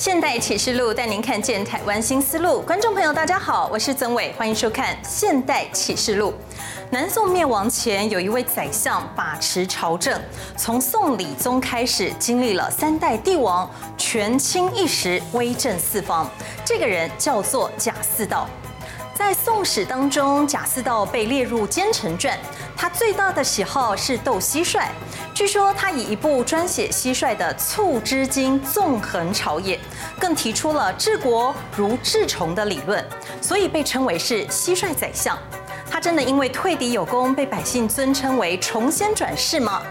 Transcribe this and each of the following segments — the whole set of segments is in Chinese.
现代启示录带您看见台湾新思路。观众朋友，大家好，我是曾伟，欢迎收看《现代启示录》。南宋灭亡前，有一位宰相把持朝政，从宋理宗开始，经历了三代帝王，权倾一时，威震四方。这个人叫做贾似道。在《宋史》当中，贾似道被列入奸臣传。他最大的喜好是斗蟋蟀，据说他以一部专写蟋蟀的《促织经》纵横朝野，更提出了治国如治虫的理论，所以被称为是蟋蟀宰相。他真的因为退敌有功，被百姓尊称为虫仙转世吗？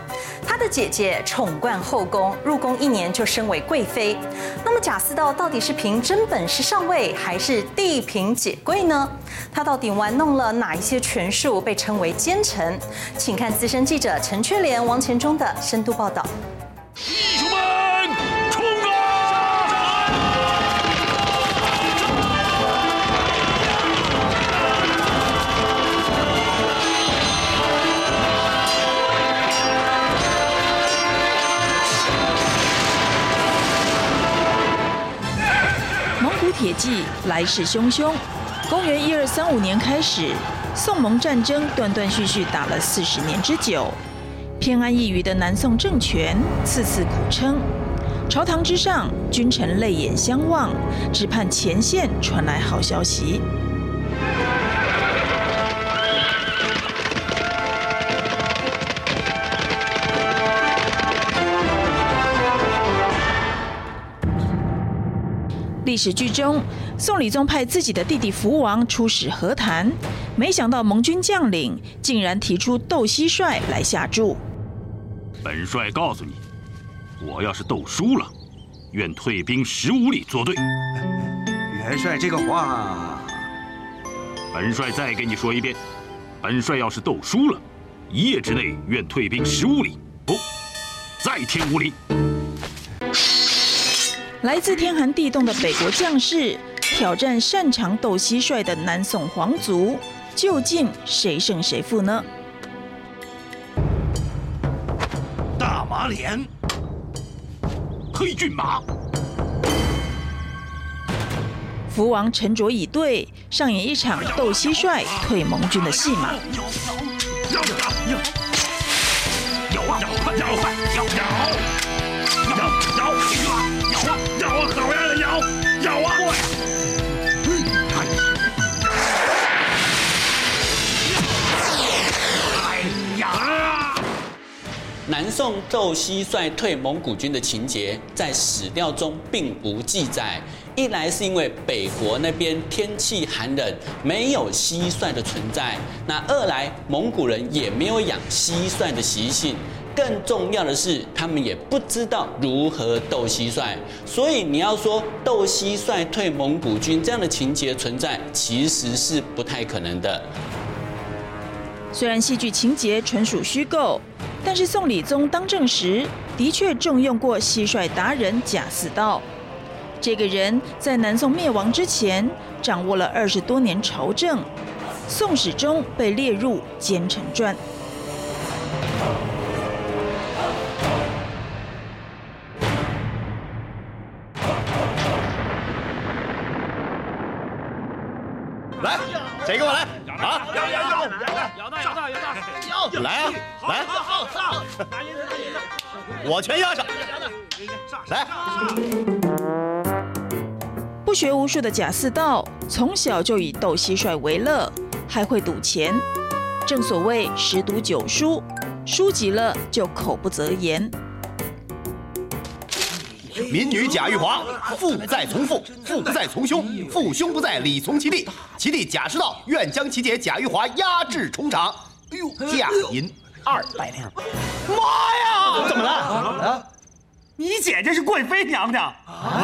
他的姐姐宠冠后宫，入宫一年就升为贵妃。那么贾似道到底是凭真本事上位，还是地凭姐贵呢？他到底玩弄了哪一些权术，被称为奸臣？请看资深记者陈雀莲、王钱忠的深度报道。铁骑来势汹汹。公元一二三五年开始，宋蒙战争断断续续打了四十年之久。偏安一隅的南宋政权次次苦撑，朝堂之上，君臣泪眼相望，只盼前线传来好消息。历史剧中，宋理宗派自己的弟弟福王出使和谈，没想到盟军将领竟然提出斗蟋蟀来下注。本帅告诉你，我要是斗输了，愿退兵十五里作对。元帅这个话，本帅再给你说一遍，本帅要是斗输了，一夜之内愿退兵十五里，不，再添五里。来自天寒地冻的北国将士挑战擅长斗蟋蟀的南宋皇族，究竟谁胜谁负呢？大马脸，黑骏马，福王沉着以对，上演一场斗蟋蟀退盟军的戏码。南宋斗蟋蟀退蒙古军的情节在史料中并无记载。一来是因为北国那边天气寒冷，没有蟋蟀的存在；那二来蒙古人也没有养蟋蟀的习性。更重要的是，他们也不知道如何斗蟋蟀。所以你要说斗蟋蟀退蒙古军这样的情节存在，其实是不太可能的。虽然戏剧情节纯属虚构。但是宋理宗当政时，的确重用过蟋蟀达人贾似道。这个人在南宋灭亡之前，掌握了二十多年朝政，《宋史》中被列入奸臣传。来啊！来！我全押上。来！不学无术的贾似道，从小就以斗蟋蟀为乐，还会赌钱。正所谓十赌九输，输急了就口不择言。民女贾玉华，父不在从父，父不在从兄，父兄不在，礼从其弟。其弟贾似道愿将其姐贾玉华压制重赏。哎呦，价银二百两。妈呀！怎么了？啊？你姐姐是贵妃娘娘，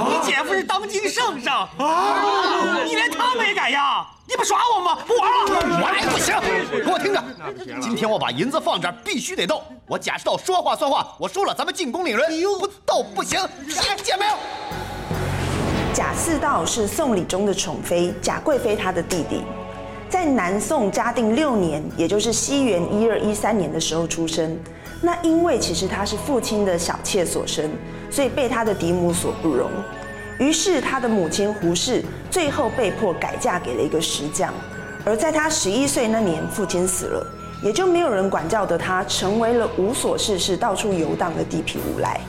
你姐夫是当今圣上，啊、你连他们也敢要，你不耍我吗？不玩了，玩不行！给我听着，今天我把银子放这儿，必须得斗。我贾世道说话算话，我输了咱们进宫领人，不斗不行，听见没有？贾似道是宋理宗的宠妃贾贵妃，她的弟弟，在南宋嘉定六年，也就是西元一二一三年的时候出生。那因为其实他是父亲的小妾所生，所以被他的嫡母所不容。于是他的母亲胡氏最后被迫改嫁给了一个石匠。而在他十一岁那年，父亲死了，也就没有人管教的他，成为了无所事事、到处游荡的地痞无赖。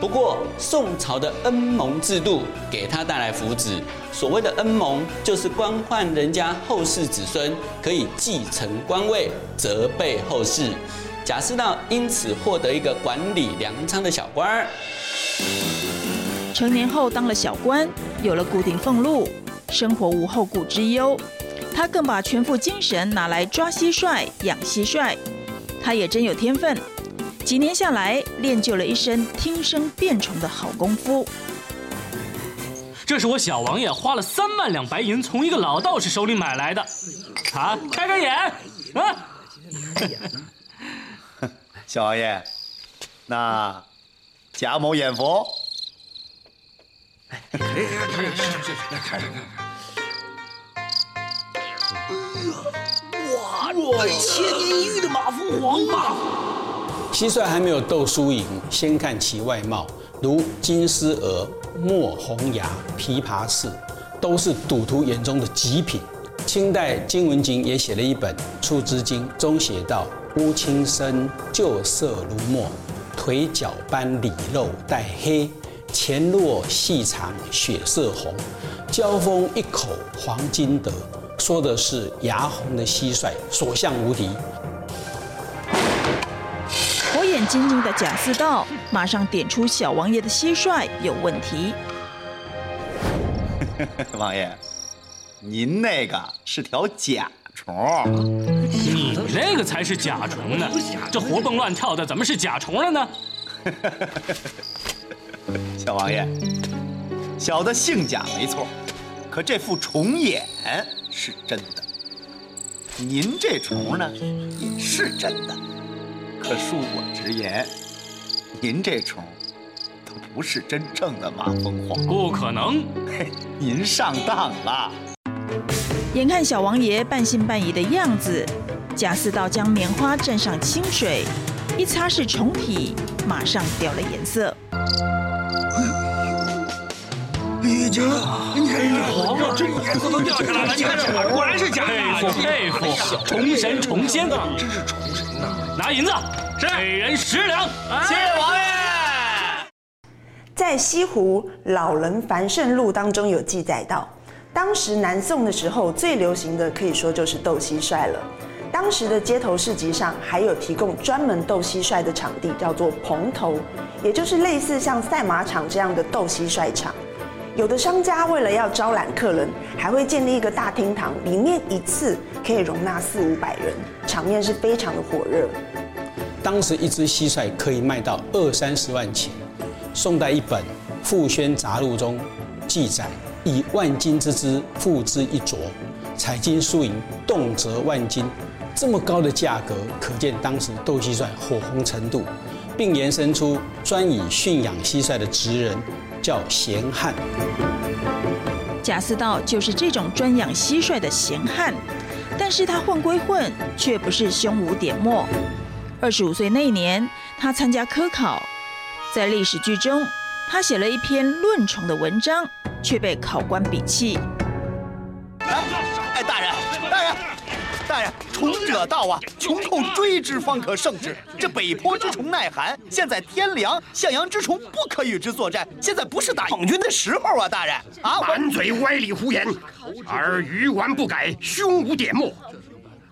不过，宋朝的恩蒙制度给他带来福祉。所谓的恩蒙，就是官宦人家后世子孙可以继承官位，责备后世。贾似道因此获得一个管理粮仓的小官儿。成年后当了小官，有了固定俸禄，生活无后顾之忧。他更把全副精神拿来抓蟋蟀、养蟋蟀。他也真有天分。几年下来，练就了一身听声辨虫的好功夫。这是我小王爷花了三万两白银从一个老道士手里买来的。啊，开开眼！啊！小王爷，那贾某眼福。哎，可以，可以，来看看。哇，哇，千年一遇的马蜂皇吧。蟋蟀还没有斗输赢，先看其外貌，如金丝蛾、墨红牙、琵琶刺，都是赌徒眼中的极品。清代金文景也写了一本《出资经》，中写道：乌青身，旧色如墨，腿脚斑里肉带黑，前络细长血色红，交锋一口黄金得，说的是牙红的蟋蟀，所向无敌。火眼金睛的贾似道马上点出小王爷的蟋蟀有问题。王爷，您那个是条甲虫，你那个才是甲虫呢！这活蹦乱跳的，怎么是甲虫了呢？小王爷，小的姓贾没错，可这副虫眼是真的。您这虫呢，也是真的。可恕我直言，您这虫，它不是真正的马蜂皇。不可能，嘿，您上当了。眼看小王爷半信半疑的样子，贾似道将棉花蘸上清水，一擦拭虫体，马上掉了颜色。已经，你看这黄啊，这颜色都掉下来了，你看这果然是假的。佩服佩服，虫神虫仙，真是虫神呐！拿银子，是每人十两，谢谢王爷。在西湖《老人繁盛录》当中有记载到，当时南宋的时候最流行的可以说就是斗蟋蟀了。当时的街头市集上还有提供专门斗蟋蟀的场地，叫做棚头，也就是类似像赛马场这样的斗蟋蟀场。有的商家为了要招揽客人，还会建立一个大厅堂，里面一次可以容纳四五百人，场面是非常的火热。当时一只蟋蟀可以卖到二三十万钱。宋代一本《傅宣杂录》中记载，以万金之资付之一啄，采金输银，动辄万金。这么高的价格，可见当时斗蟋蟀火红程度，并延伸出专以驯养蟋蟀的职人。叫闲汉，贾似道就是这种专养蟋蟀的闲汉，但是他混归混，却不是胸无点墨。二十五岁那年，他参加科考，在历史剧中，他写了一篇论虫的文章，却被考官鄙弃。哎，大人，大人。大人，虫者道啊，穷寇追之方可胜之。这北坡之虫耐寒，现在天凉，向阳之虫不可与之作战。现在不是打蒙军的时候啊，大人啊！满嘴歪理胡言，而鱼顽不改，胸无点墨，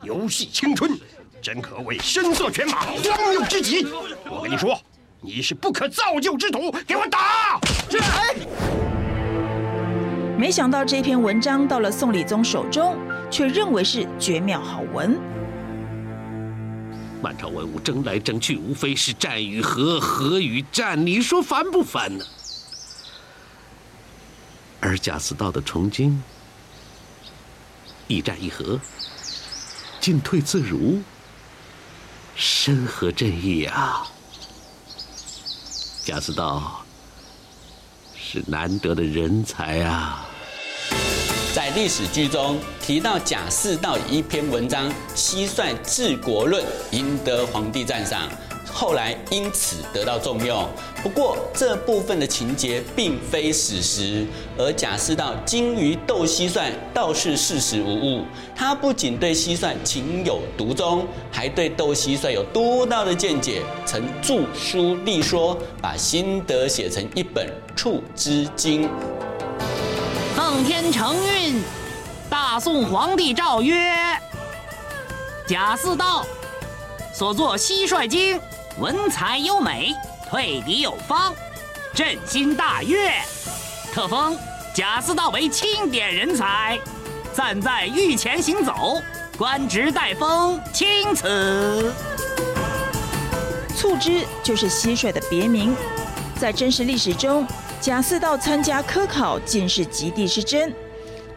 游戏青春，真可谓声色犬马，荒谬之极。我跟你说，你是不可造就之徒，给我打！这哎，没想到这篇文章到了宋理宗手中。却认为是绝妙好文。满朝文武争来争去，无非是战与和，和与战，你说烦不烦呢？而贾似道的虫精，一战一和，进退自如，深合朕意啊！贾似道是难得的人才啊！在历史剧中提到贾似道一篇文章《蟋蟀治国论》，赢得皇帝赞赏，后来因此得到重用。不过这部分的情节并非史实，而贾似道精于斗蟋蟀倒是事实无误。他不仅对蟋蟀情有独钟，还对斗蟋蟀有独到的见解，曾著书立说，把心得写成一本《触之经》。天承运，大宋皇帝诏曰：贾似道所作《蟋蟀经》，文采优美。退敌有方，朕心大悦，特封贾似道为钦点人才，暂在御前行走，官职待封，钦此。促织就是蟋蟀的别名，在真实历史中，贾似道参加科考进士及第是真，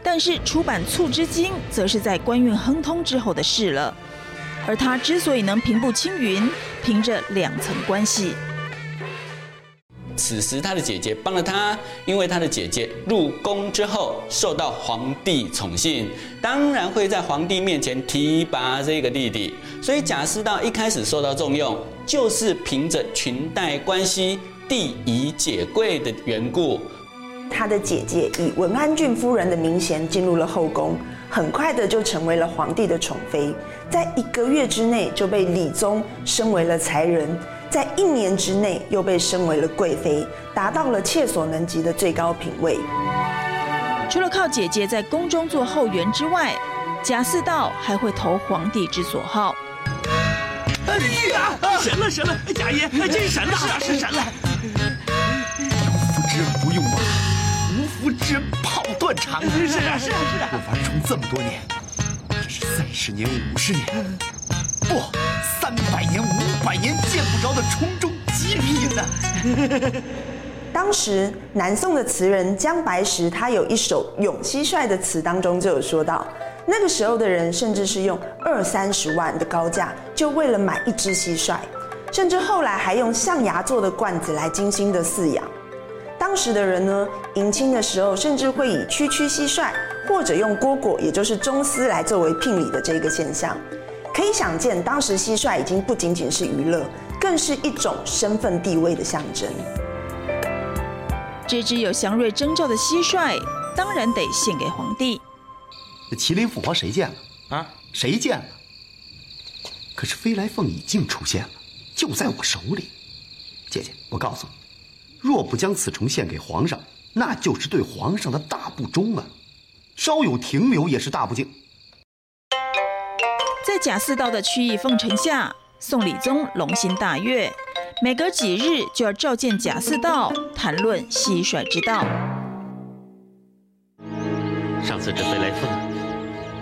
但是出版《促织经》则是在官运亨通之后的事了。而他之所以能平步青云，凭着两层关系。此时，他的姐姐帮了他，因为他的姐姐入宫之后受到皇帝宠幸，当然会在皇帝面前提拔这个弟弟。所以贾似道一开始受到重用，就是凭着裙带关系、弟宜姐贵的缘故。他的姐姐以文安郡夫人的名衔进入了后宫，很快的就成为了皇帝的宠妃，在一个月之内就被李宗升为了才人。在一年之内又被升为了贵妃，达到了切所能及的最高品位。除了靠姐姐在宫中做后援之外，贾似道还会投皇帝之所好。哎呀，神了神了，贾爷真神了，是啊是神了。用马，无福之人跑断肠。是啊是啊是啊，我玩虫这么多年，这是三十年五十年，不。三百年、五百年见不着的虫中极品呢。当时南宋的词人姜白石，他有一首咏蟋蟀的词当中就有说到，那个时候的人甚至是用二三十万的高价，就为了买一只蟋蟀，甚至后来还用象牙做的罐子来精心的饲养。当时的人呢，迎亲的时候甚至会以区区蟋蟀，或者用蝈蝈，也就是螽斯来作为聘礼的这个现象。可以想见，当时蟋蟀已经不仅仅是娱乐，更是一种身份地位的象征。这只有祥瑞征兆的蟋蟀，当然得献给皇帝。这麒麟凤凰谁见了啊？谁见了？可是飞来凤已经出现了，就在我手里。姐姐，我告诉你，若不将此虫献给皇上，那就是对皇上的大不忠啊！稍有停留也是大不敬。在贾似道的曲意奉承下，宋理宗龙心大悦，每隔几日就要召见贾似道，谈论蟋蟀之道。上次这飞来凤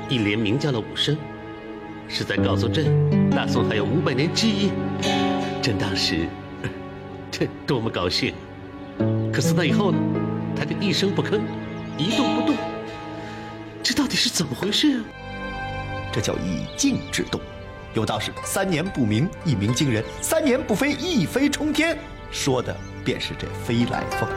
一连鸣叫了五声，是在告诉朕，大宋还有五百年之一。朕当时，这多么高兴！可是那以后呢？他就一声不吭，一动不动。这到底是怎么回事啊？这叫以静制动，有道是三年不鸣，一鸣惊人；三年不飞，一飞冲天。说的便是这飞来凤。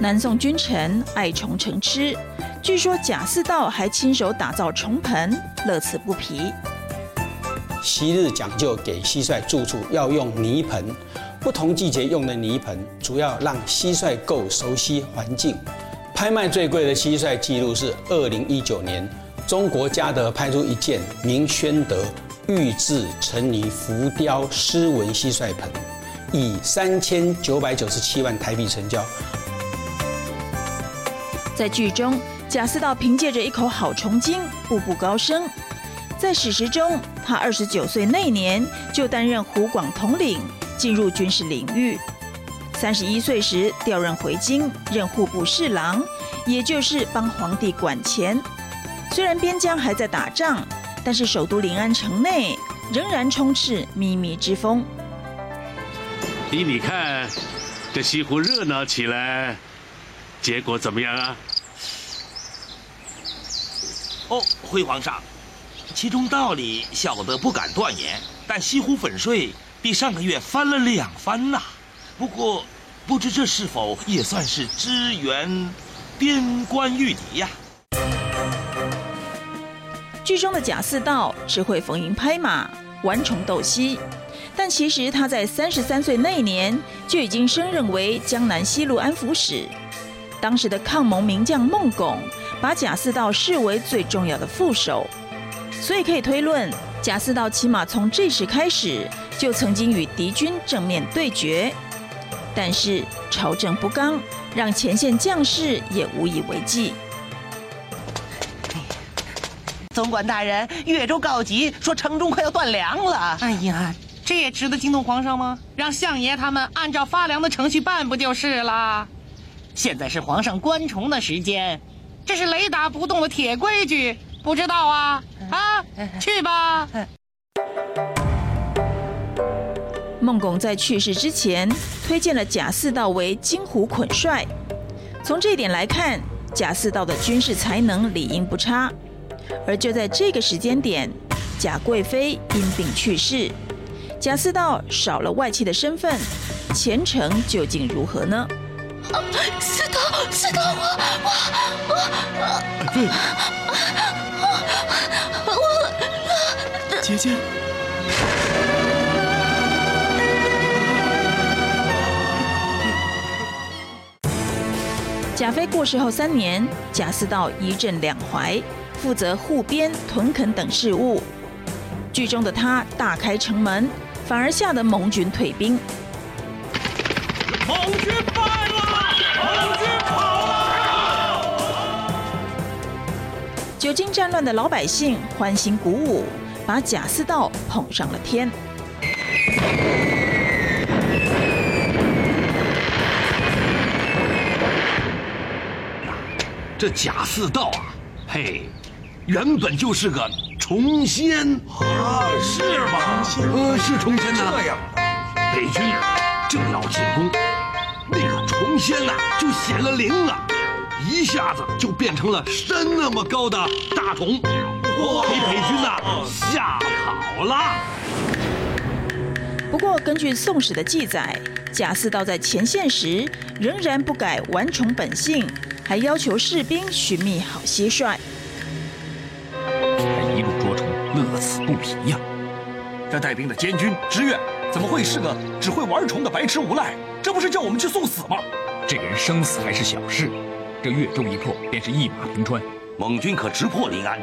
南宋君臣爱虫成痴，据说贾似道还亲手打造虫盆，乐此不疲。昔日讲究给蟋蟀住处要用泥盆，不同季节用的泥盆，主要让蟋蟀够熟悉环境。拍卖最贵的蟋蟀记录是二零一九年。中国嘉德拍出一件明宣德玉制成泥浮雕丝纹蟋蟀盆，以三千九百九十七万台币成交。在剧中，贾似道凭借着一口好虫精，步步高升。在史实中，他二十九岁那年就担任湖广统领，进入军事领域。三十一岁时调任回京，任户部侍郎，也就是帮皇帝管钱。虽然边疆还在打仗，但是首都临安城内仍然充斥靡靡之风。依你看，这西湖热闹起来，结果怎么样啊？哦，回皇上，其中道理小的不敢断言，但西湖粉税比上个月翻了两番呐。不过，不知这是否也算是支援边关御敌呀？剧中的贾似道只会逢迎拍马，玩虫斗西。但其实他在三十三岁那年就已经升任为江南西路安抚使。当时的抗蒙名将孟拱把贾似道视为最重要的副手，所以可以推论，贾似道起码从这时开始就曾经与敌军正面对决。但是朝政不刚，让前线将士也无以为继。总管大人，越州告急，说城中快要断粮了。哎呀！这也值得惊动皇上吗？让相爷他们按照发粮的程序办不就是了？现在是皇上关崇的时间，这是雷打不动的铁规矩，不知道啊？啊，去吧。孟拱在去世之前推荐了贾似道为金虎捆帅，从这一点来看，贾似道的军事才能理应不差。而就在这个时间点，贾贵妃因病去世。贾似道少了外戚的身份，前程究竟如何呢？似道，似道，我我我我我姐姐。贾飞过世后三年，贾似道一镇两淮，负责护边、屯垦等事务。剧中的他大开城门。反而吓得蒙军退兵。蒙军败了，蒙军跑了。久经战乱的老百姓欢欣鼓舞，把贾似道捧上了天。这贾似道啊，嘿，原本就是个。重仙啊，是吗？呃，是重仙呐。这样，北军正要进攻，那个重仙呐就显了灵了，一下子就变成了山那么高的大虫，给北军呐吓跑了。不过，根据《宋史》的记载，贾似道在前线时仍然不改顽虫本性，还要求士兵寻觅好蟋蟀。一路捉虫乐此不疲呀！这带兵的监军知越怎么会是个只会玩虫的白痴无赖？这不是叫我们去送死吗？这个人生死还是小事，这越州一破便是一马平川。蒙军可直破临安，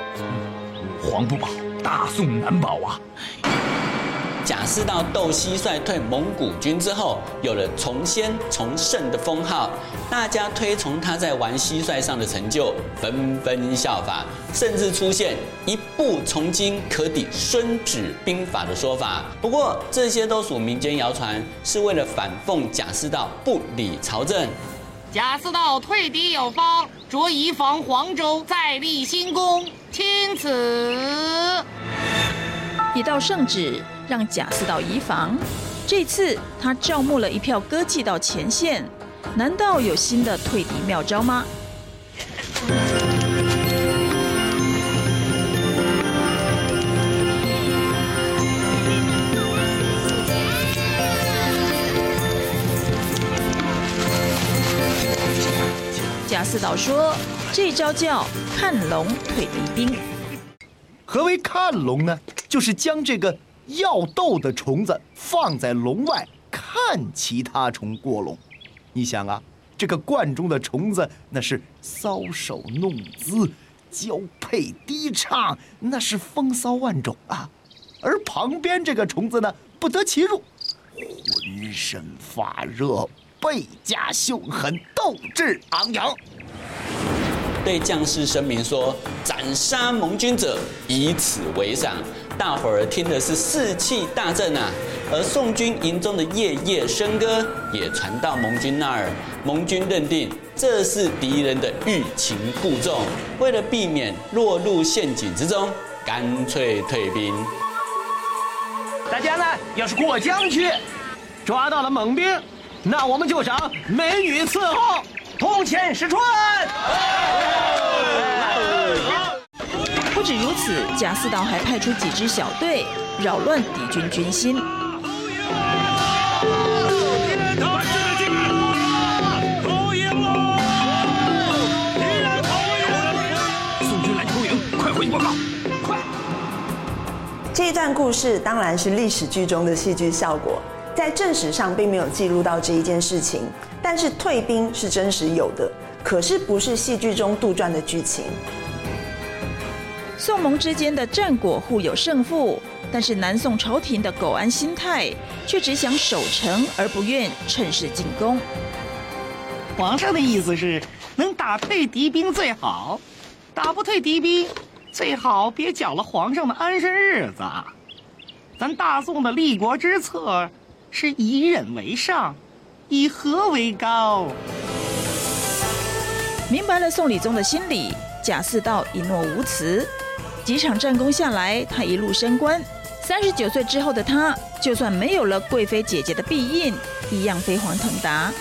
黄不保，大宋难保啊！贾似道斗蟋蟀退蒙古军之后，有了从先从圣的封号，大家推崇他在玩蟋蟀上的成就，纷纷效法，甚至出现一步虫经可抵孙子兵法的说法。不过这些都属民间谣传，是为了反讽贾似道不理朝政。贾似道退敌有方，着移防黄州，再立新功，钦此。一道圣旨。让贾似道移防，这次他招募了一票歌妓到前线，难道有新的退敌妙招吗？贾似道说：“这招叫看龙退敌兵。何为看龙呢？就是将这个。”要斗的虫子放在笼外，看其他虫过笼。你想啊，这个罐中的虫子那是搔首弄姿、交配低唱，那是风骚万种啊。而旁边这个虫子呢，不得其入，浑身发热，倍加凶狠，斗志昂扬。对将士声明说：“斩杀盟军者，以此为赏。”大伙儿听的是士气大振啊！而宋军营中的夜夜笙歌也传到盟军那儿，盟军认定这是敌人的欲擒故纵，为了避免落入陷阱之中，干脆退兵。大家呢，要是过江去，抓到了蒙兵，那我们就赏美女伺候，铜钱十串。不止如此，贾似道还派出几支小队扰乱敌军军心。宋军来投营，快回报告！快！这一段故事当然是历史剧中的戏剧效果，在正史上并没有记录到这一件事情。但是退兵是真实有的，可是不是戏剧中杜撰的剧情。宋蒙之间的战果互有胜负，但是南宋朝廷的苟安心态却只想守城而不愿趁势进攻。皇上的意思是，能打退敌兵最好，打不退敌兵，最好别搅了皇上的安生日子。咱大宋的立国之策是以忍为上，以和为高。明白了宋理宗的心理，贾似道一诺无辞。几场战功下来，他一路升官。三十九岁之后的他，就算没有了贵妃姐姐的庇荫，一样飞黄腾达。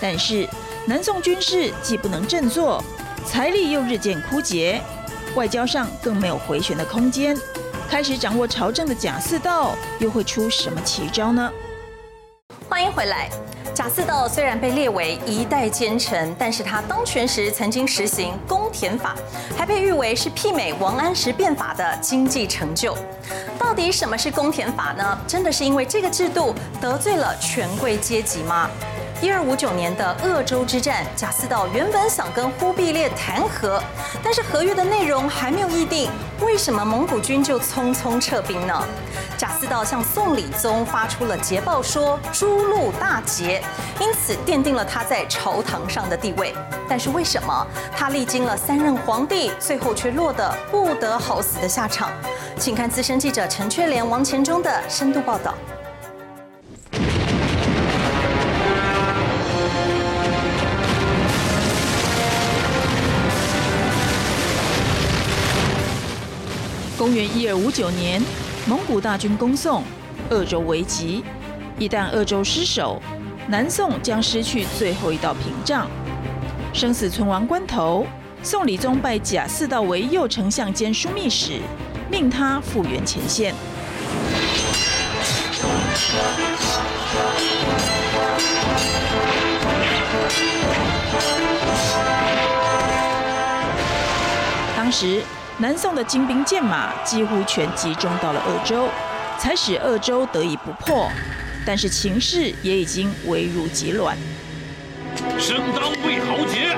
但是南宋军事既不能振作，财力又日渐枯竭，外交上更没有回旋的空间。开始掌握朝政的贾似道，又会出什么奇招呢？欢迎回来。贾似道虽然被列为一代奸臣，但是他当权时曾经实行公田法，还被誉为是媲美王安石变法的经济成就。到底什么是公田法呢？真的是因为这个制度得罪了权贵阶级吗？一二五九年的鄂州之战，贾似道原本想跟忽必烈谈和，但是合约的内容还没有议定，为什么蒙古军就匆匆撤兵呢？贾似道向宋理宗发出了捷报，说诸路大捷，因此奠定了他在朝堂上的地位。但是为什么他历经了三任皇帝，最后却落得不得好死的下场？请看资深记者陈雀莲、王钱忠的深度报道。公元一二五九年，蒙古大军攻宋，鄂州危急。一旦鄂州失守，南宋将失去最后一道屏障。生死存亡关头，宋理宗拜贾似道为右丞相兼枢密使，命他复原前线。当时。南宋的精兵健马几乎全集中到了鄂州，才使鄂州得以不破。但是情势也已经危如急卵。生当为豪杰，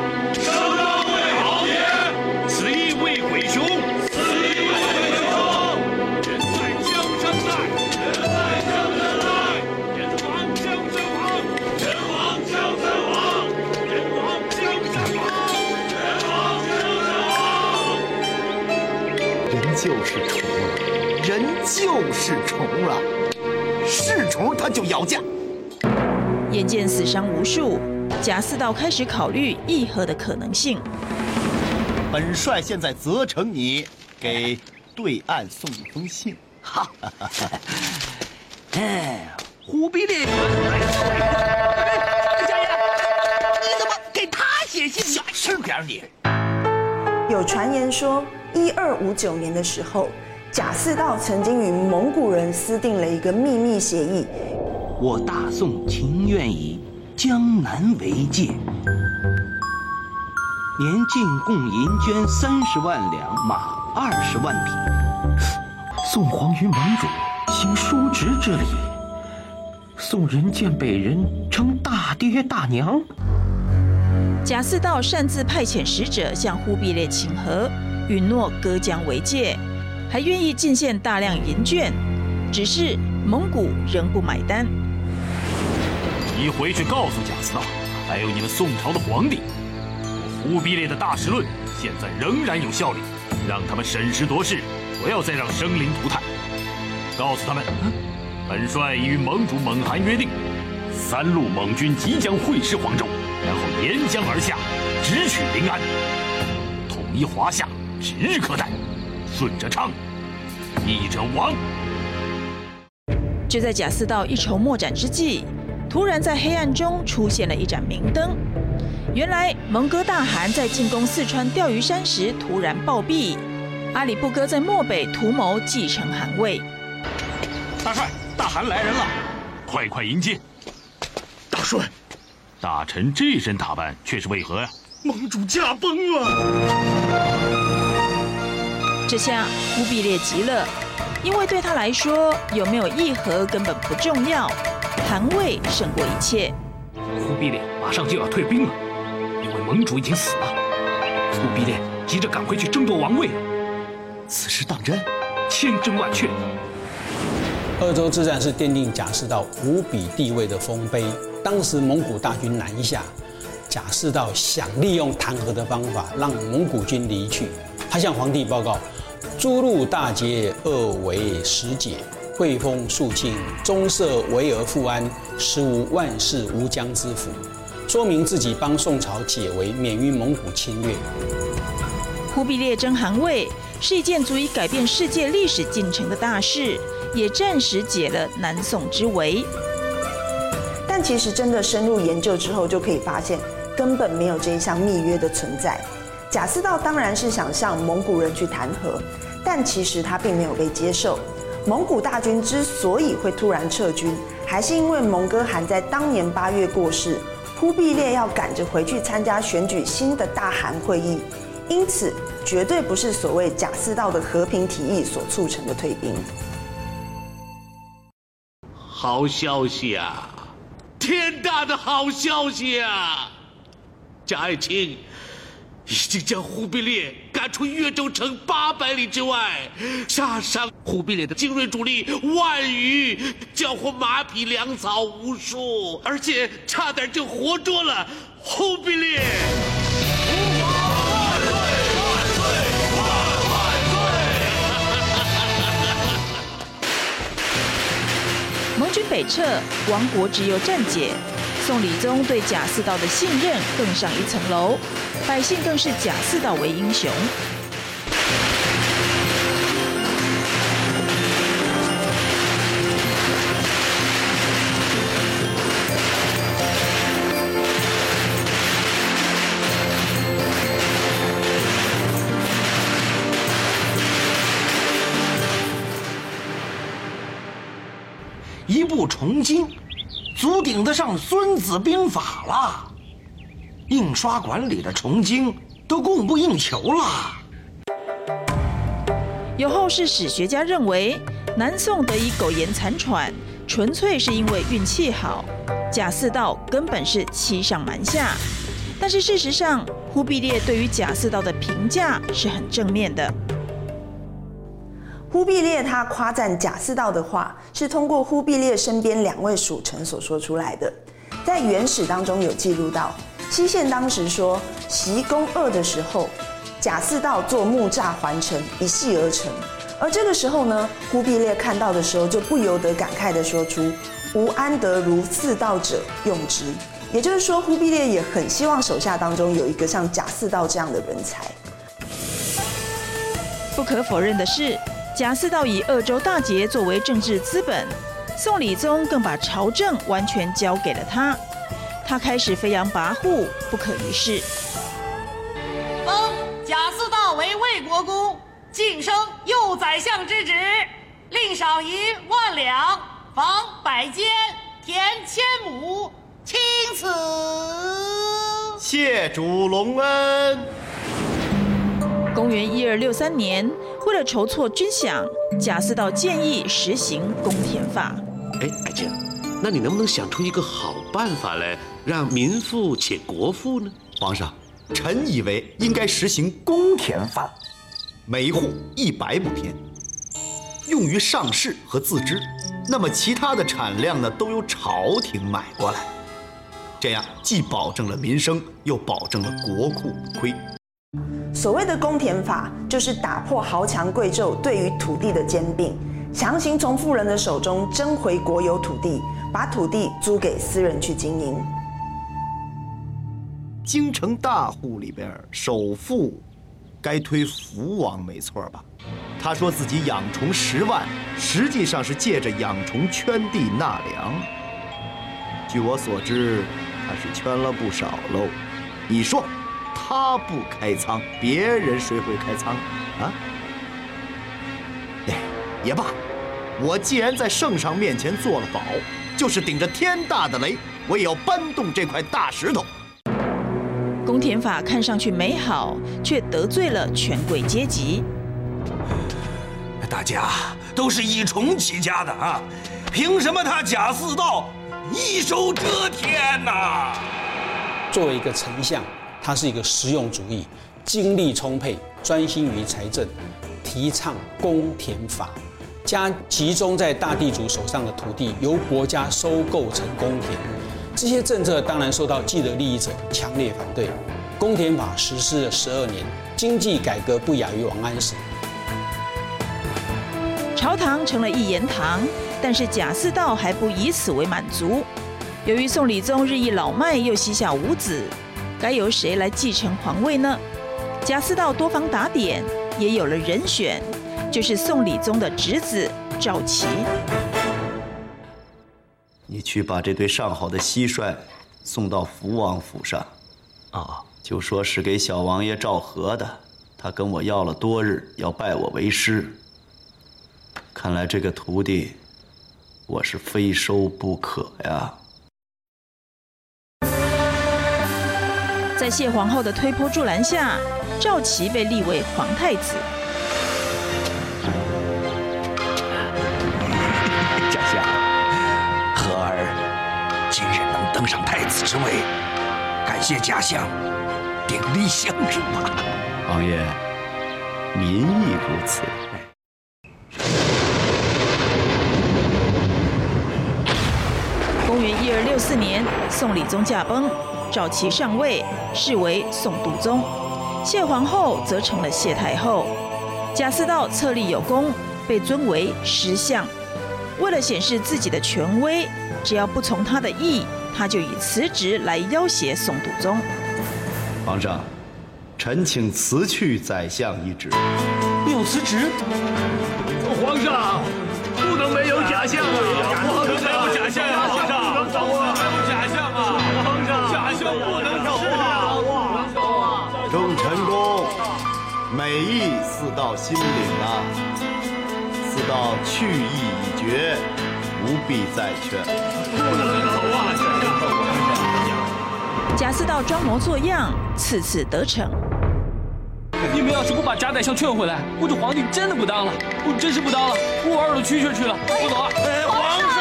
就是虫了，人就是虫了，是虫它就咬架。眼见死伤无数，贾似道开始考虑议和的可能性。本帅现在责成你给对岸送一封信。哈，哎，忽必烈，你怎么给他写信？小声点你。有传言说，一二五九年的时候，贾似道曾经与蒙古人私定了一个秘密协议。我大宋情愿以江南为界，年进贡银绢三十万两，马二十万匹。宋皇于盟主行叔侄之礼，宋人见北人称大爹大娘。贾似道擅自派遣使者向忽必烈请和，允诺割江为界，还愿意进献大量银绢，只是蒙古仍不买单。你回去告诉贾似道，还有你们宋朝的皇帝，忽必烈的大事论现在仍然有效力，让他们审时度势，不要再让生灵涂炭。告诉他们，本帅已与盟主蒙汗约定，三路蒙军即将会师黄州，然后沿江而下，直取临安，统一华夏，指日可待。顺者昌，逆者亡。就在贾似道一筹莫展之际。突然，在黑暗中出现了一盏明灯。原来，蒙哥大汗在进攻四川钓鱼山时突然暴毙，阿里不哥在漠北图谋继承汗位。大帅，大汗来人了，快快迎接。大帅，大臣这身打扮却是为何呀？盟主驾崩了！这下忽必烈急了，因为对他来说，有没有议和根本不重要，韩魏胜过一切。忽必烈马上就要退兵了，因为盟主已经死了。忽必烈急着赶回去争夺王位，此事当真？千真万确。鄂州之战是奠定贾似道无比地位的丰碑。当时蒙古大军南下，贾似道想利用弹劾的方法让蒙古军离去。他向皇帝报告：诸路大捷，恶为时节；惠风肃庆，终设维而复安，实无万世无疆之福。说明自己帮宋朝解围，免于蒙古侵略。忽必烈争韩魏是一件足以改变世界历史进程的大事。也暂时解了南宋之围，但其实真的深入研究之后，就可以发现根本没有这一项密约的存在。贾似道当然是想向蒙古人去谈和，但其实他并没有被接受。蒙古大军之所以会突然撤军，还是因为蒙哥汗在当年八月过世，忽必烈要赶着回去参加选举新的大汗会议，因此绝对不是所谓贾似道的和平提议所促成的退兵。好消息啊！天大的好消息啊！贾爱卿已经将忽必烈赶出越州城八百里之外，杀伤忽必烈的精锐主力万余，缴获马匹粮草无数，而且差点就活捉了忽必烈。蒙军北撤，亡国只有战解。宋理宗对贾似道的信任更上一层楼，百姓更是假似道为英雄。一部《重经》，足顶得上《孙子兵法》了。印刷馆里的《重经》都供不应求了。有后世史学家认为，南宋得以苟延残喘，纯粹是因为运气好。贾似道根本是欺上瞒下。但是事实上，忽必烈对于贾似道的评价是很正面的。忽必烈他夸赞贾似道的话，是通过忽必烈身边两位属臣所说出来的。在元史当中有记录到，西线当时说袭攻二的时候，贾似道做木栅环城，一气而成。而这个时候呢，忽必烈看到的时候，就不由得感慨地说出：“吾安得如似道者用之。”也就是说，忽必烈也很希望手下当中有一个像贾似道这样的人才。不可否认的是。贾似道以鄂州大捷作为政治资本，宋理宗更把朝政完全交给了他。他开始飞扬跋扈，不可一世。封贾似道为魏国公，晋升右宰相之职，令赏银万两，房百间，田千亩，钦此。谢主隆恩。公元一二六三年。为了筹措军饷，贾似道建议实行公田法。哎，爱卿，那你能不能想出一个好办法来，让民富且国富呢？皇上，臣以为应该实行公田法，每一户一百亩田，用于上市和自支。那么其他的产量呢，都由朝廷买过来。这样既保证了民生，又保证了国库不亏。所谓的公田法，就是打破豪强贵胄对于土地的兼并，强行从富人的手中征回国有土地，把土地租给私人去经营。京城大户里边，首富该推福王没错吧？他说自己养虫十万，实际上是借着养虫圈地纳粮。据我所知，他是圈了不少喽。你说？他不开仓，别人谁会开仓啊？也罢，我既然在圣上面前做了保，就是顶着天大的雷，我也要搬动这块大石头。公田法看上去美好，却得罪了权贵阶级。大家都是以虫起家的啊，凭什么他假四道一手遮天呐？作为一个丞相，他是一个实用主义，精力充沛，专心于财政，提倡公田法，将集中在大地主手上的土地由国家收购成公田。这些政策当然受到既得利益者强烈反对。公田法实施了十二年，经济改革不亚于王安石。朝堂成了一言堂，但是贾似道还不以此为满足。由于宋理宗日益老迈，又膝下无子，该由谁来继承皇位呢？贾似道多方打点，也有了人选，就是宋理宗的侄子赵齐。你去把这对上好的蟋蟀送到福王府上，啊。就说是给小王爷赵和的，他跟我要了多日，要拜我为师。看来这个徒弟，我是非收不可呀。在谢皇后的推波助澜下，赵齐被立为皇太子。登上太子之位，感谢家相。鼎力相助吧，王爷，民意如此。公元一二六四年，宋理宗驾崩，赵齐上位，是为宋度宗。谢皇后则成了谢太后。贾似道册立有功，被尊为师相。为了显示自己的权威，只要不从他的意，他就以辞职来要挟宋度宗。皇上，臣请辞去宰相一职。要辞职？皇上，不能没有假象啊！不能没有假象啊！皇上，不能走啊！没有假相啊！皇上，假象不能走啊！不能走啊！众臣公，美意似到心领啊！似到去意已决，不必再劝。不能走啊！贾似道装模作样，次次得逞。你们要是不把贾宰相劝回来，我这皇帝真的不当了，我真是不当了，我二路蛐蛐去了，我走了。哎，皇上！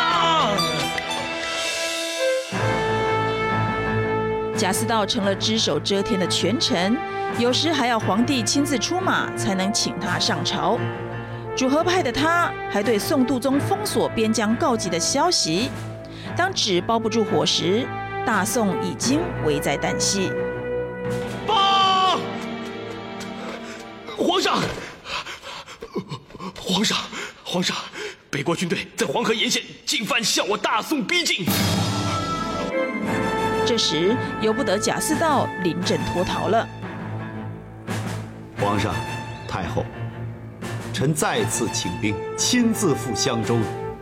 贾似道成了只手遮天的权臣，有时还要皇帝亲自出马才能请他上朝。主和派的他，还对宋度宗封锁边疆告急的消息，当纸包不住火时，大宋已经危在旦夕。报！皇上，皇上，皇上，北国军队在黄河沿线进犯，向我大宋逼近。这时，由不得贾似道临阵脱逃了。皇上，太后，臣再次请兵，亲自赴襄州，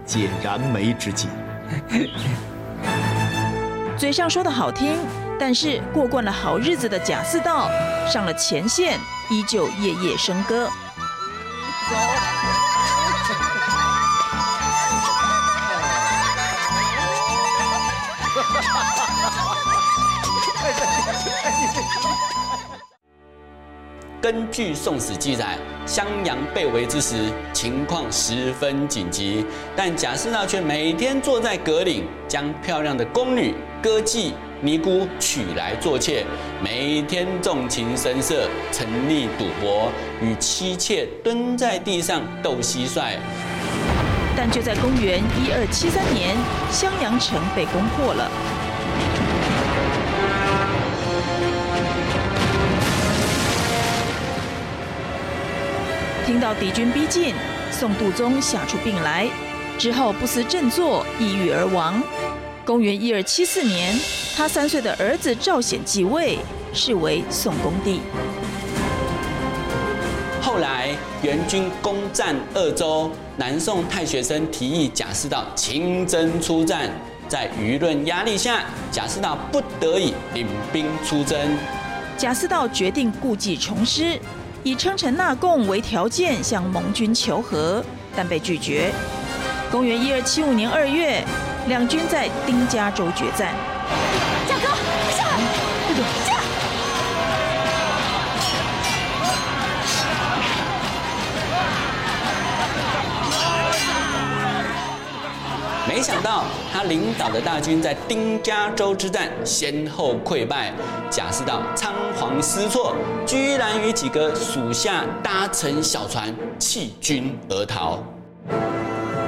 解燃眉之急。嘴上说的好听，但是过惯了好日子的贾似道上了前线，依旧夜夜笙歌。走。根据《宋史》记载，襄阳被围之时，情况十分紧急，但贾似道却每天坐在阁岭，将漂亮的宫女、歌妓、尼姑娶来做妾，每天纵情声色，沉溺赌博，与妻妾蹲在地上斗蟋蟀。但就在公元一二七三年，襄阳城被攻破了。听到敌军逼近，宋度宗吓出病来，之后不思振作，抑郁而亡。公元一二七四年，他三岁的儿子赵显继位，是为宋恭帝。后来元军攻占鄂州，南宋太学生提议贾似道亲征出战，在舆论压力下，贾似道不得已领兵出征。贾似道决定故技重施。以称臣纳贡为条件向盟军求和，但被拒绝。公元一二七五年二月，两军在丁家洲决战。他领导的大军在丁家洲之战先后溃败，贾似道仓皇失措，居然与几个属下搭乘小船弃军而逃。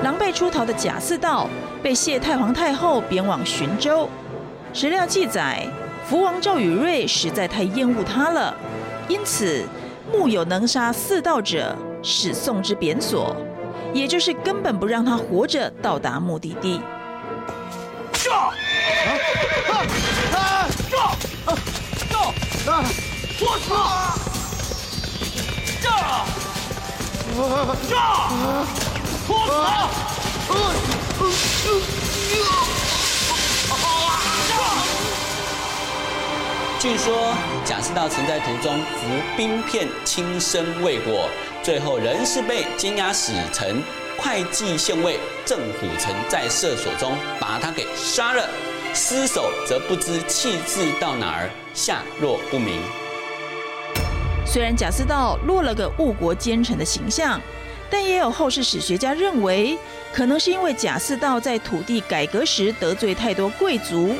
狼狈出逃的贾似道被谢太皇太后贬往浔州。史料记载，福王赵宇瑞实在太厌恶他了，因此木有能杀似道者，使送之贬所，也就是根本不让他活着到达目的地。杀！啊啊啊！杀！啊！杀！啊！我操！杀！杀！我据说贾似道曾在途中服冰片轻生未果，最后仍是被监押使臣会稽县尉郑虎臣在厕所中把他给杀了，尸首则不知弃置到哪儿，下落不明。虽然贾似道落了个误国奸臣的形象。但也有后世史学家认为，可能是因为贾似道在土地改革时得罪太多贵族，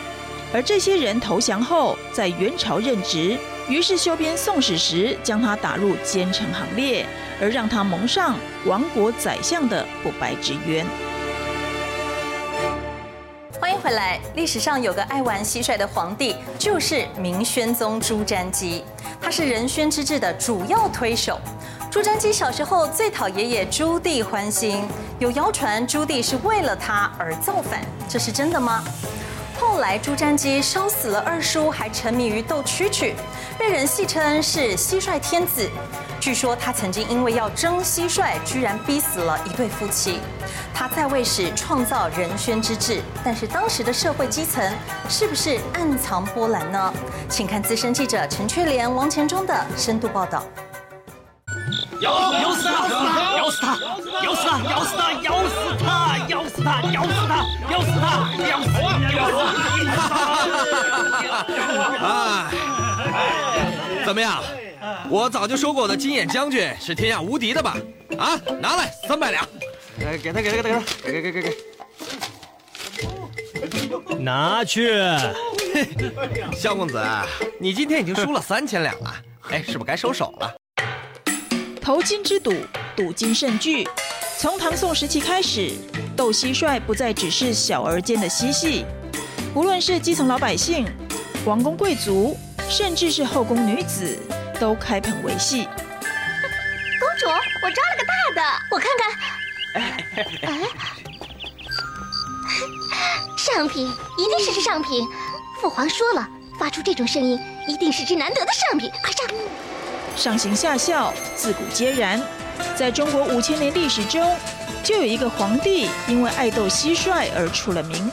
而这些人投降后在元朝任职，于是修编《宋史》时将他打入奸臣行列，而让他蒙上亡国宰相的不白之冤。欢迎回来。历史上有个爱玩蟋蟀的皇帝，就是明宣宗朱瞻基，他是仁宣之治的主要推手。朱瞻基小时候最讨爷爷朱棣欢心，有谣传朱棣是为了他而造反，这是真的吗？后来朱瞻基烧死了二叔，还沉迷于斗蛐蛐，被人戏称是蟋蟀天子。据说他曾经因为要争蟋蟀，居然逼死了一对夫妻。他在位时创造仁宣之治，但是当时的社会基层是不是暗藏波澜呢？请看资深记者陈雀莲、王前忠的深度报道。咬咬死他！咬死他！咬死他！咬死他！咬死他！咬死他！咬死他！咬死他！咬死他！怎么样？我早就说过我的金眼将军是天下无敌的吧？啊，拿来三百两！给给他，给他，给他，给给给给给！拿去！萧公子，你今天已经输了三千两了，哎，是不是该收手了？投金之赌，赌金甚巨。从唐宋时期开始，斗蟋蟀不再只是小儿间的嬉戏，无论是基层老百姓、王公贵族，甚至是后宫女子，都开盆为戏。公主，我抓了个大的，我看看。哎，上品，一定是只上品。父皇说了，发出这种声音，一定是只难得的上品。快上！上行下效，自古皆然。在中国五千年历史中，就有一个皇帝因为爱斗蟋蟀而出了名。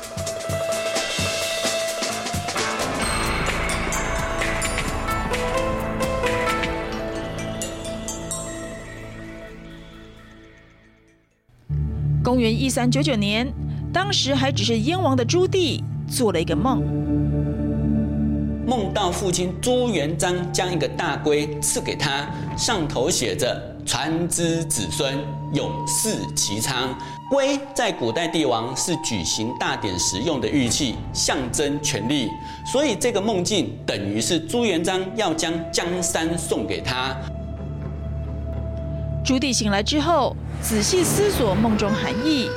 公元一三九九年，当时还只是燕王的朱棣做了一个梦。梦到父亲朱元璋将一个大龟赐给他，上头写着“传之子孙，永世其昌”。龟在古代帝王是举行大典时用的玉器，象征权力，所以这个梦境等于是朱元璋要将江山送给他。朱棣醒来之后，仔细思索梦中含义。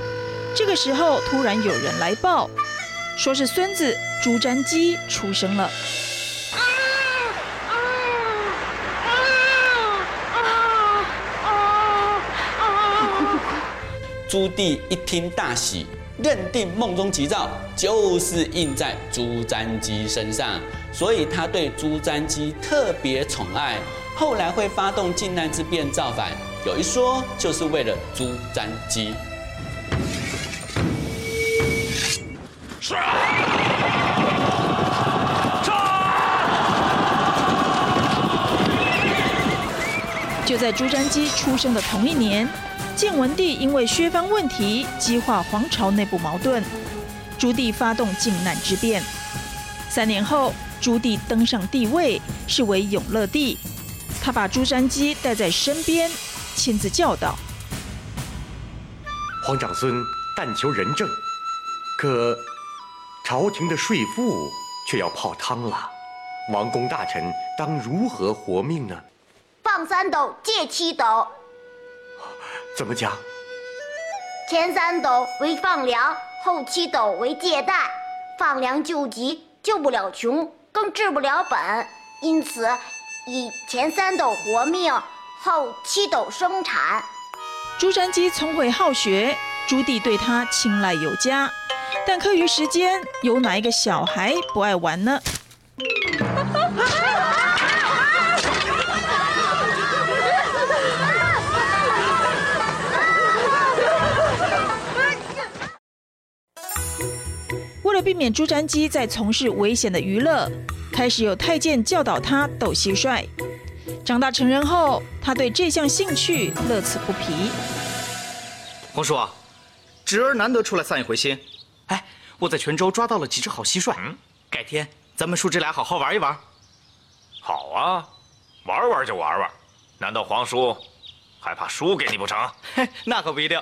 这个时候，突然有人来报。说是孙子朱瞻基出生了。朱棣一听大喜，认定梦中吉兆就是印在朱瞻基身上，所以他对朱瞻基特别宠爱。后来会发动靖难之变造反，有一说就是为了朱瞻基。就在朱瞻基出生的同一年，建文帝因为削藩问题激化皇朝内部矛盾，朱棣发动靖难之变。三年后，朱棣登上帝位，是为永乐帝。他把朱瞻基带在身边，亲自教导：皇长孙但求仁政。可朝廷的税赋却要泡汤了，王公大臣当如何活命呢？放三斗，借七斗。怎么讲？前三斗为放粮，后七斗为借贷。放粮救急，救不了穷，更治不了本。因此，以前三斗活命，后七斗生产。朱瞻基聪慧好学，朱棣对他青睐有加。但课余时间，有哪一个小孩不爱玩呢？避免朱瞻基在从事危险的娱乐，开始有太监教导他斗蟋蟀。长大成人后，他对这项兴趣乐此不疲。皇叔，侄儿难得出来散一回心。哎，我在泉州抓到了几只好蟋蟀，嗯，改天咱们叔侄俩好好玩一玩。好啊，玩玩就玩玩，难道皇叔还怕输给你不成？嘿，那可不一定，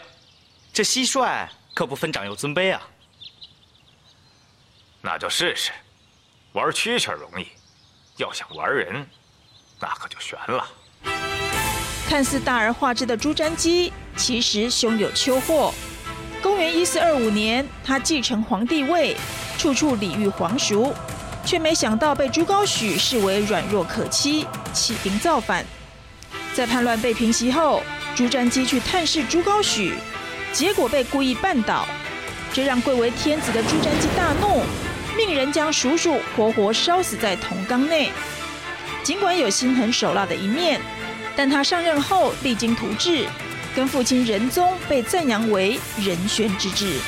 这蟋蟀可不分长幼尊卑啊。那就试试，玩蛐蛐容易，要想玩人，那可就悬了。看似大而化之的朱瞻基，其实胸有丘壑。公元一四二五年，他继承皇帝位，处处礼遇皇叔，却没想到被朱高煦视为软弱可欺，起兵造反。在叛乱被平息后，朱瞻基去探视朱高煦，结果被故意绊倒，这让贵为天子的朱瞻基大怒。命人将叔叔活活烧死在铜缸内。尽管有心狠手辣的一面，但他上任后励精图治，跟父亲仁宗被赞扬为仁宣之治。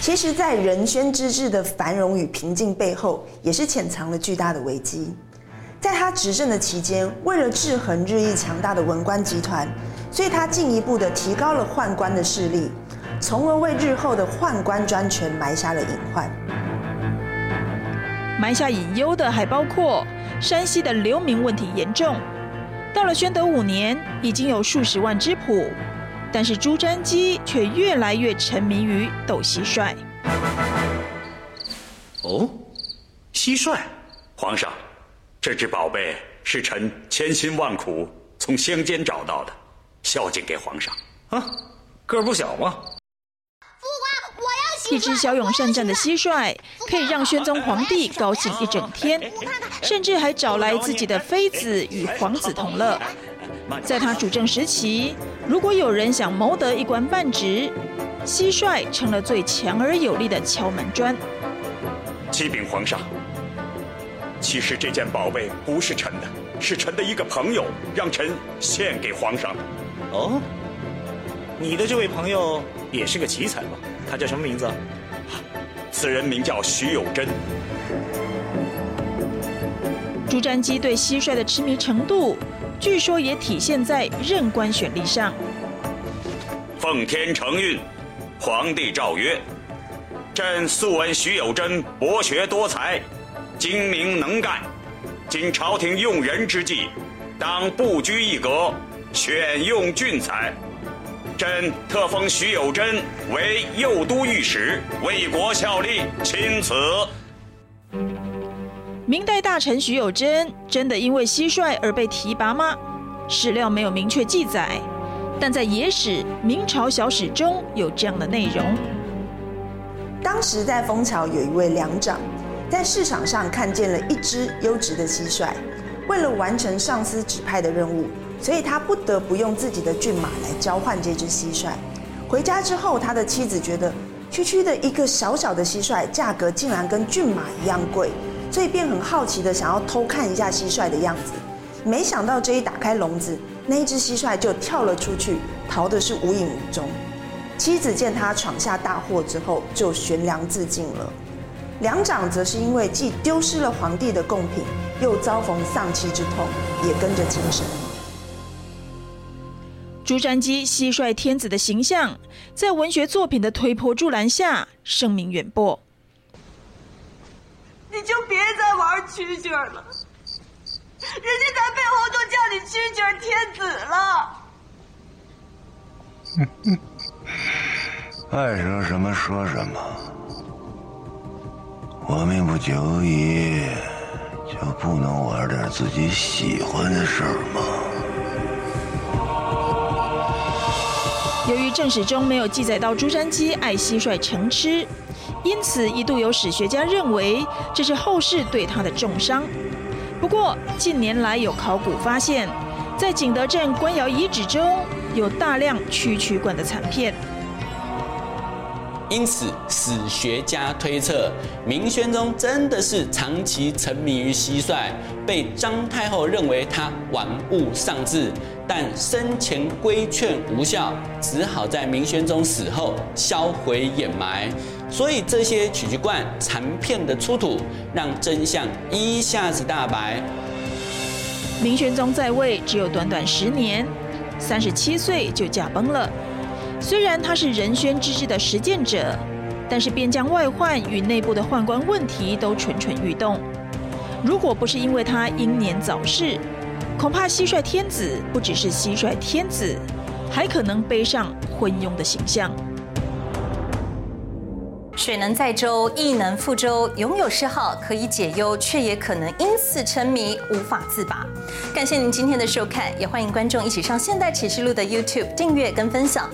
其实，在仁宣之治的繁荣与平静背后，也是潜藏了巨大的危机。在他执政的期间，为了制衡日益强大的文官集团，所以他进一步的提高了宦官的势力。从而为日后的宦官专权埋下了隐患。埋下隐忧的还包括山西的流民问题严重。到了宣德五年，已经有数十万之谱，但是朱瞻基却越来越沉迷于斗蟋蟀。哦，蟋蟀，皇上，这只宝贝是臣千辛万苦从乡间找到的，孝敬给皇上。啊，个儿不小吗？一只骁勇善战的蟋蟀，可以让宣宗皇帝高兴一整天，甚至还找来自己的妃子与皇子同乐。在他主政时期，如果有人想谋得一官半职，蟋蟀成了最强而有力的敲门砖。启禀皇上，其实这件宝贝不是臣的，是臣的一个朋友让臣献给皇上的。哦，你的这位朋友也是个奇才吧？他叫什么名字？此人名叫徐有贞。朱瞻基对蟋蟀的痴迷程度，据说也体现在任官选例上。奉天承运，皇帝诏曰：朕素闻徐有贞博学多才，精明能干。今朝廷用人之际，当不拘一格，选用俊才。朕特封徐有贞为右都御史，为国效力，钦此。明代大臣徐有贞真的因为蟋蟀而被提拔吗？史料没有明确记载，但在野史《明朝小史》中有这样的内容。当时在枫桥有一位良长，在市场上看见了一只优质的蟋蟀，为了完成上司指派的任务。所以他不得不用自己的骏马来交换这只蟋蟀。回家之后，他的妻子觉得区区的一个小小的蟋蟀，价格竟然跟骏马一样贵，所以便很好奇的想要偷看一下蟋蟀的样子。没想到这一打开笼子，那一只蟋蟀就跳了出去，逃的是无影无踪。妻子见他闯下大祸之后，就悬梁自尽了。梁长则是因为既丢失了皇帝的贡品，又遭逢丧妻之痛，也跟着轻生。朱瞻基蟋蟀天子的形象，在文学作品的推波助澜下，声名远播。你就别再玩蛐蛐了，人家在背后都叫你蛐蛐天子了。爱说什么说什么。我命不久矣，就不能玩点自己喜欢的事儿吗？由于正史中没有记载到朱瞻基爱蟋蟀成痴，因此一度有史学家认为这是后世对他的重伤。不过近年来有考古发现，在景德镇官窑遗址中有大量蛐蛐罐的残片。因此，史学家推测，明宣宗真的是长期沉迷于蟋蟀，被张太后认为他玩物丧志，但生前规劝无效，只好在明宣宗死后销毁掩埋。所以，这些蛐蛐罐残片的出土，让真相一下子大白。明宣宗在位只有短短十年，三十七岁就驾崩了。虽然他是仁宣之治的实践者，但是边疆外患与内部的宦官问题都蠢蠢欲动。如果不是因为他英年早逝，恐怕蟋蟀天子不只是蟋蟀天子，还可能背上昏庸的形象。水能载舟，亦能覆舟。拥有嗜好可以解忧，却也可能因此沉迷，无法自拔。感谢您今天的收看，也欢迎观众一起上《现代启示录》的 YouTube 订阅跟分享。